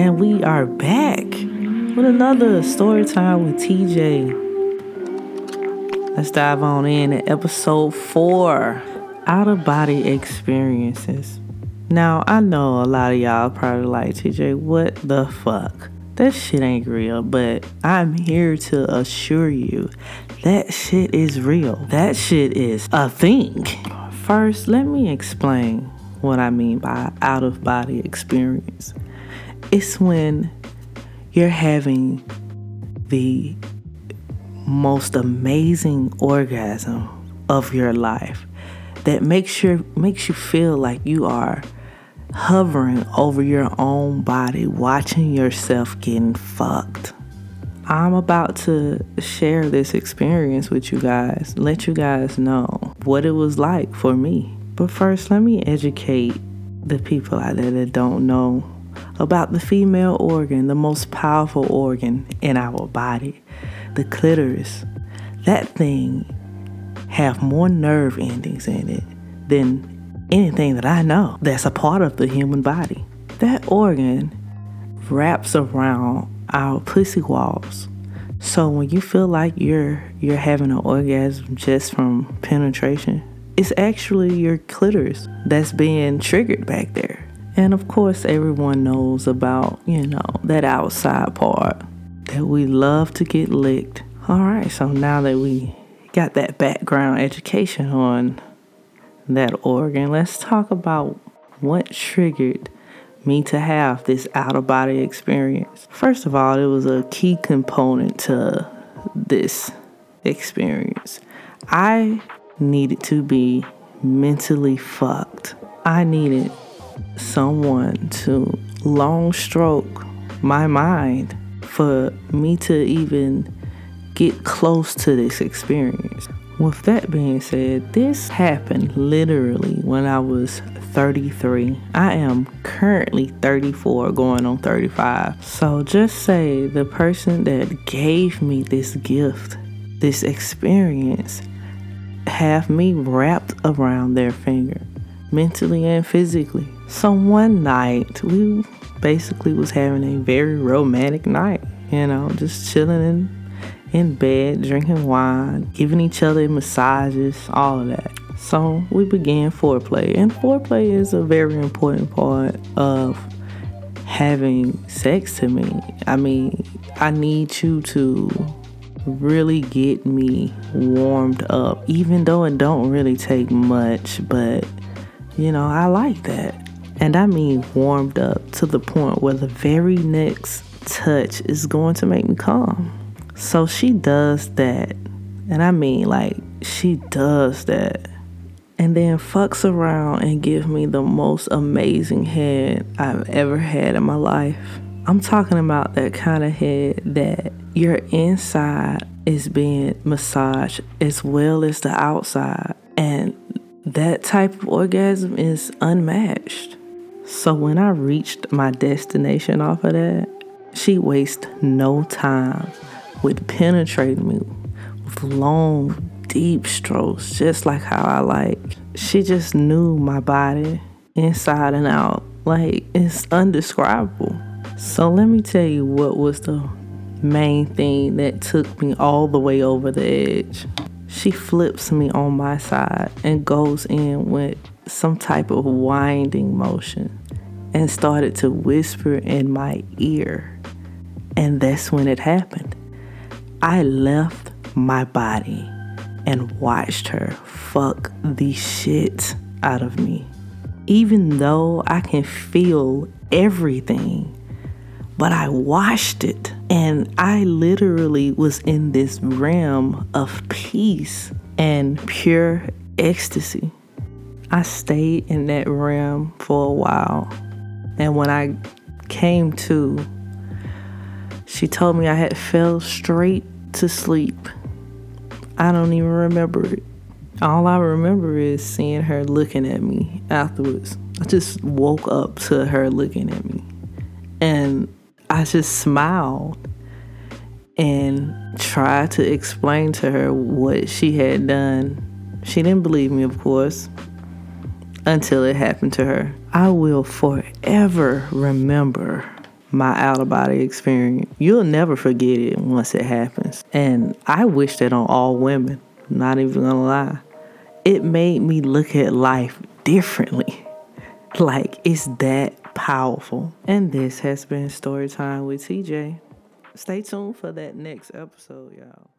And we are back with another story time with TJ. Let's dive on in at episode four out of body experiences. Now, I know a lot of y'all probably like, TJ, what the fuck? That shit ain't real, but I'm here to assure you that shit is real. That shit is a thing. First, let me explain what I mean by out of body experience. It's when you're having the most amazing orgasm of your life that makes your makes you feel like you are hovering over your own body, watching yourself getting fucked. I'm about to share this experience with you guys, let you guys know what it was like for me. But first, let me educate the people out there that don't know about the female organ, the most powerful organ in our body, the clitoris. That thing have more nerve endings in it than anything that I know that's a part of the human body. That organ wraps around our pussy walls. So when you feel like you're you're having an orgasm just from penetration, it's actually your clitoris that's being triggered back there. And of course, everyone knows about, you know, that outside part that we love to get licked. All right, so now that we got that background education on that organ, let's talk about what triggered me to have this out of body experience. First of all, it was a key component to this experience. I needed to be mentally fucked. I needed someone to long stroke my mind for me to even get close to this experience. With that being said, this happened literally when I was 33. I am currently 34, going on 35. So just say the person that gave me this gift, this experience, have me wrapped around their finger, mentally and physically. So one night, we basically was having a very romantic night, you know, just chilling in in bed, drinking wine, giving each other massages, all of that. So we began foreplay, and foreplay is a very important part of having sex to me. I mean, I need you to really get me warmed up, even though it don't really take much, but you know, I like that. And I mean warmed up to the point where the very next touch is going to make me calm. So she does that. And I mean, like, she does that. And then fucks around and give me the most amazing head I've ever had in my life. I'm talking about that kind of head that your inside is being massaged as well as the outside. And that type of orgasm is unmatched. So when I reached my destination off of that, she wasted no time with penetrating me with long, deep strokes, just like how I like. She just knew my body inside and out. Like, it's undescribable. So, let me tell you what was the main thing that took me all the way over the edge. She flips me on my side and goes in with some type of winding motion and started to whisper in my ear. And that's when it happened. I left my body and watched her fuck the shit out of me. Even though I can feel everything, but I watched it and I literally was in this realm of peace and pure ecstasy. I stayed in that realm for a while. And when I came to, she told me I had fell straight to sleep. I don't even remember it. All I remember is seeing her looking at me afterwards. I just woke up to her looking at me. And I just smiled and tried to explain to her what she had done. She didn't believe me, of course, until it happened to her. I will forever remember my out of body experience. You'll never forget it once it happens. And I wish that on all women, not even gonna lie. It made me look at life differently. Like, it's that powerful. And this has been Storytime with TJ. Stay tuned for that next episode, y'all.